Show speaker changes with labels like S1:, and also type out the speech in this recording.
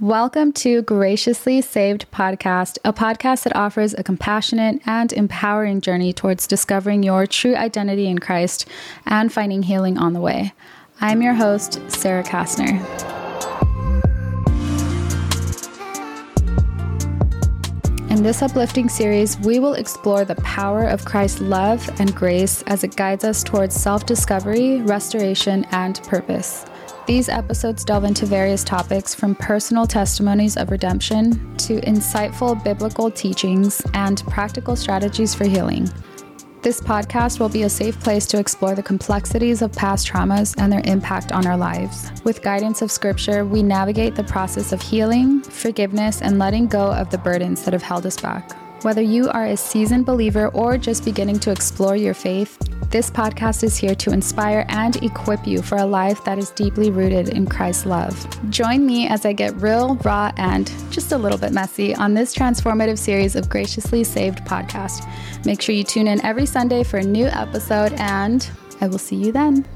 S1: Welcome to Graciously Saved Podcast, a podcast that offers a compassionate and empowering journey towards discovering your true identity in Christ and finding healing on the way. I'm your host, Sarah Kastner. In this uplifting series, we will explore the power of Christ's love and grace as it guides us towards self discovery, restoration, and purpose. These episodes delve into various topics from personal testimonies of redemption to insightful biblical teachings and practical strategies for healing. This podcast will be a safe place to explore the complexities of past traumas and their impact on our lives. With guidance of Scripture, we navigate the process of healing, forgiveness, and letting go of the burdens that have held us back. Whether you are a seasoned believer or just beginning to explore your faith, this podcast is here to inspire and equip you for a life that is deeply rooted in Christ's love. Join me as I get real, raw, and just a little bit messy on this transformative series of Graciously Saved podcast. Make sure you tune in every Sunday for a new episode, and I will see you then.